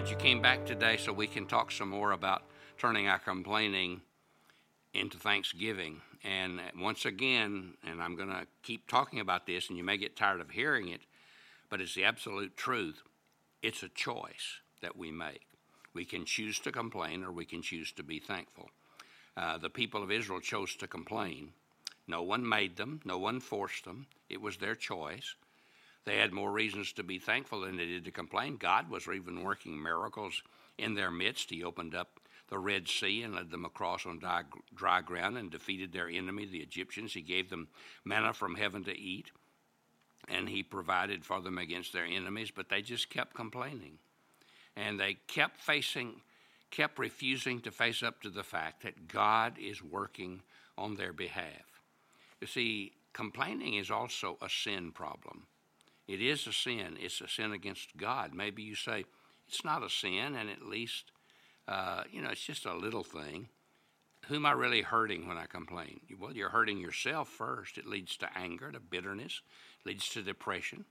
glad you came back today so we can talk some more about turning our complaining into thanksgiving. And once again, and I'm going to keep talking about this, and you may get tired of hearing it, but it's the absolute truth. It's a choice that we make. We can choose to complain or we can choose to be thankful. Uh, the people of Israel chose to complain. No one made them, no one forced them. It was their choice. They had more reasons to be thankful than they did to complain. God was even working miracles in their midst. He opened up the Red Sea and led them across on dry, dry ground and defeated their enemy, the Egyptians. He gave them manna from heaven to eat, and He provided for them against their enemies, but they just kept complaining. And they kept facing, kept refusing to face up to the fact that God is working on their behalf. You see, complaining is also a sin problem. It is a sin. It's a sin against God. Maybe you say, it's not a sin, and at least, uh, you know, it's just a little thing. Who am I really hurting when I complain? Well, you're hurting yourself first. It leads to anger, to bitterness, leads to depression.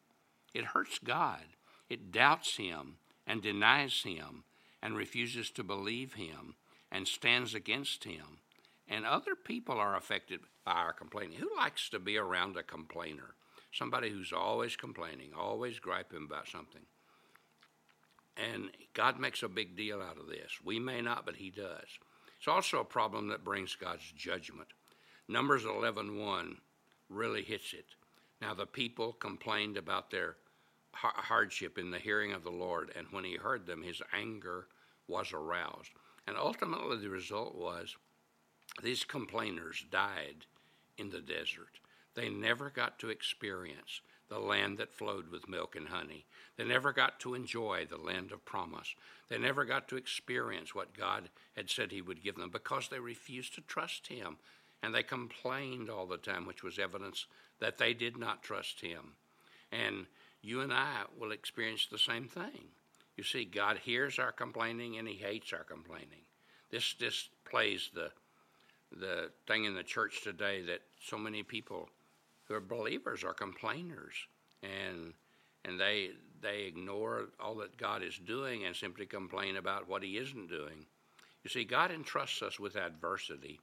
It hurts God. It doubts Him and denies Him and refuses to believe Him and stands against Him. And other people are affected by our complaining. Who likes to be around a complainer? Somebody who's always complaining, always griping about something. And God makes a big deal out of this. We may not, but He does. It's also a problem that brings God's judgment. Numbers 11:1 really hits it. Now the people complained about their hardship in the hearing of the Lord, and when He heard them, His anger was aroused. And ultimately, the result was these complainers died in the desert. They never got to experience the land that flowed with milk and honey. They never got to enjoy the land of promise. They never got to experience what God had said He would give them because they refused to trust Him. And they complained all the time, which was evidence that they did not trust Him. And you and I will experience the same thing. You see, God hears our complaining and He hates our complaining. This displays the, the thing in the church today that so many people are believers are complainers and and they they ignore all that God is doing and simply complain about what he isn't doing. You see, God entrusts us with adversity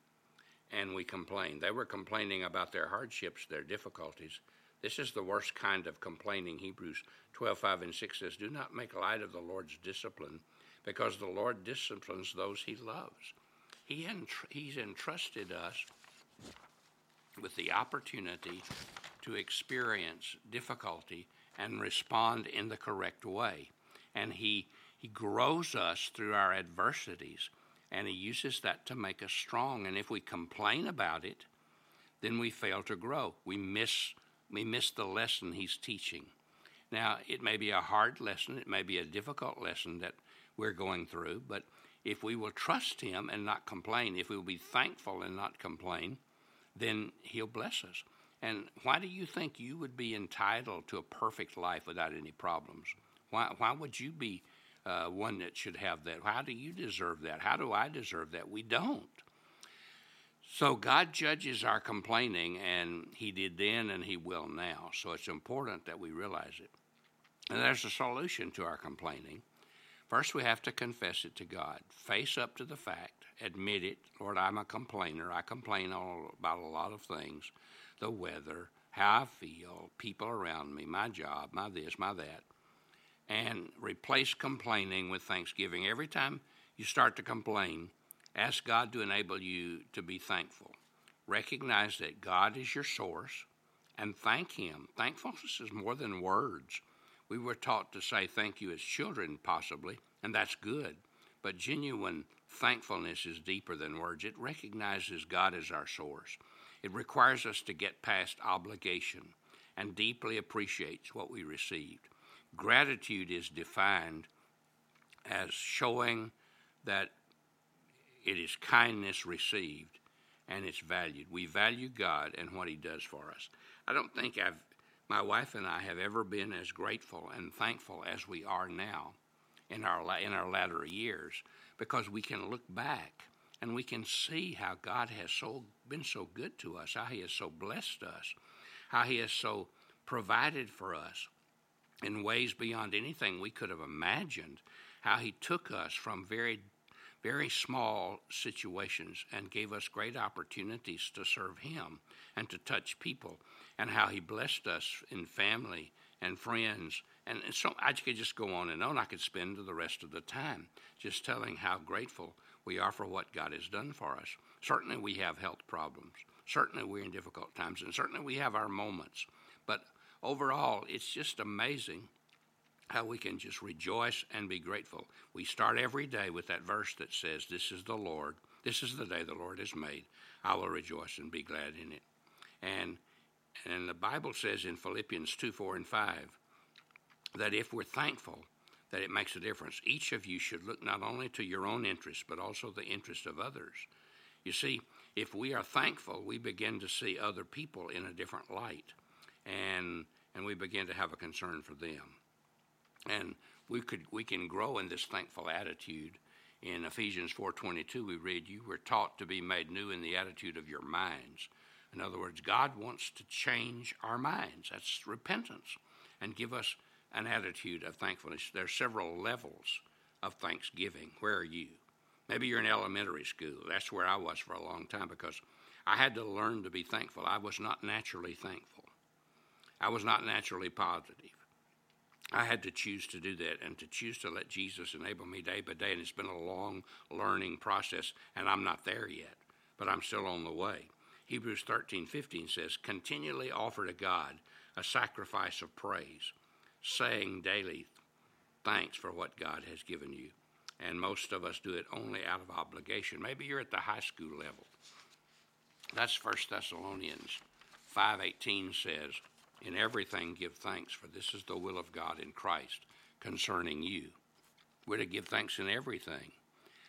and we complain. They were complaining about their hardships, their difficulties. This is the worst kind of complaining. Hebrews 12, 5 and 6 says, Do not make light of the Lord's discipline, because the Lord disciplines those he loves. He entr- he's entrusted us with the opportunity to experience difficulty and respond in the correct way. And He, he grows us through our adversities, and He uses that to make us strong. And if we complain about it, then we fail to grow. We miss, we miss the lesson He's teaching. Now, it may be a hard lesson, it may be a difficult lesson that we're going through, but if we will trust Him and not complain, if we will be thankful and not complain, then He'll bless us. And why do you think you would be entitled to a perfect life without any problems? Why, why would you be uh, one that should have that? How do you deserve that? How do I deserve that? We don't. So God judges our complaining, and He did then and He will now. So it's important that we realize it. And there's a solution to our complaining. First, we have to confess it to God, face up to the fact, admit it. Lord, I'm a complainer. I complain all about a lot of things the weather, how I feel, people around me, my job, my this, my that. And replace complaining with thanksgiving. Every time you start to complain, ask God to enable you to be thankful. Recognize that God is your source and thank Him. Thankfulness is more than words. We were taught to say thank you as children, possibly, and that's good. But genuine thankfulness is deeper than words. It recognizes God as our source. It requires us to get past obligation and deeply appreciates what we received. Gratitude is defined as showing that it is kindness received and it's valued. We value God and what He does for us. I don't think I've my wife and I have ever been as grateful and thankful as we are now in our, in our latter years because we can look back and we can see how God has so been so good to us, how He has so blessed us, how He has so provided for us in ways beyond anything we could have imagined, how He took us from very, very small situations and gave us great opportunities to serve Him and to touch people, and how He blessed us in family and friends. And so I could just go on and on. I could spend the rest of the time just telling how grateful we are for what God has done for us. Certainly, we have health problems. Certainly, we're in difficult times, and certainly, we have our moments. But overall, it's just amazing how we can just rejoice and be grateful. We start every day with that verse that says, This is the Lord. This is the day the Lord has made. I will rejoice and be glad in it. And and the Bible says in Philippians 2 4 and 5 that if we're thankful, that it makes a difference. Each of you should look not only to your own interests, but also the interests of others. You see, if we are thankful, we begin to see other people in a different light, and and we begin to have a concern for them. And we could we can grow in this thankful attitude. In Ephesians 4:22 we read you were taught to be made new in the attitude of your minds. In other words, God wants to change our minds. That's repentance and give us an attitude of thankfulness. There are several levels of thanksgiving. Where are you? Maybe you're in elementary school. That's where I was for a long time because I had to learn to be thankful. I was not naturally thankful. I was not naturally positive. I had to choose to do that and to choose to let Jesus enable me day by day. And it's been a long learning process, and I'm not there yet, but I'm still on the way. Hebrews 13 15 says, Continually offer to God a sacrifice of praise, saying daily, Thanks for what God has given you. And most of us do it only out of obligation. Maybe you're at the high school level. That's 1 Thessalonians 5:18 says, "In everything give thanks, for this is the will of God in Christ concerning you." We're to give thanks in everything.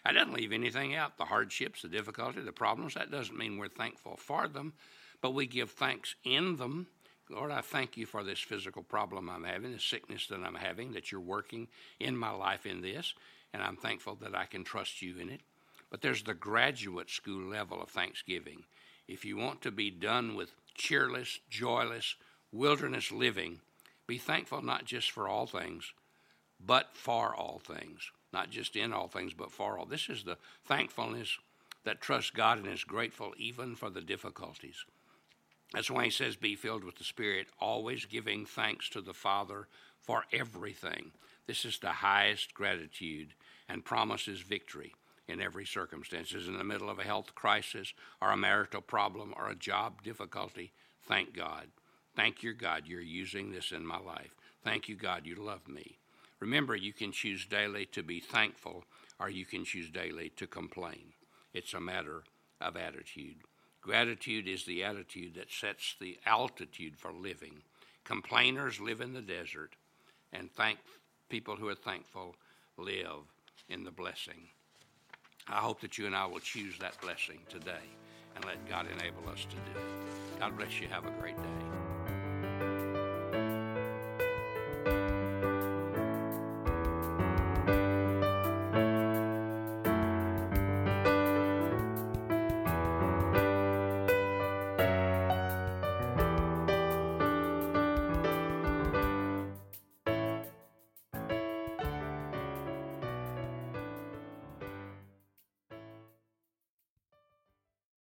That doesn't leave anything out. The hardships, the difficulty, the problems, that doesn't mean we're thankful for them, but we give thanks in them. Lord, I thank you for this physical problem I'm having, the sickness that I'm having, that you're working in my life in this, and I'm thankful that I can trust you in it. But there's the graduate school level of thanksgiving. If you want to be done with cheerless, joyless, wilderness living, be thankful not just for all things, but for all things not just in all things, but for all. This is the thankfulness that trusts God and is grateful even for the difficulties. That's why he says, Be filled with the Spirit, always giving thanks to the Father for everything. This is the highest gratitude and promises victory in every circumstance. Is In the middle of a health crisis or a marital problem or a job difficulty, thank God. Thank your God you're using this in my life. Thank you, God, you love me. Remember, you can choose daily to be thankful or you can choose daily to complain. It's a matter of attitude. Gratitude is the attitude that sets the altitude for living. Complainers live in the desert, and thank people who are thankful live in the blessing. I hope that you and I will choose that blessing today and let God enable us to do it. God bless you. Have a great day.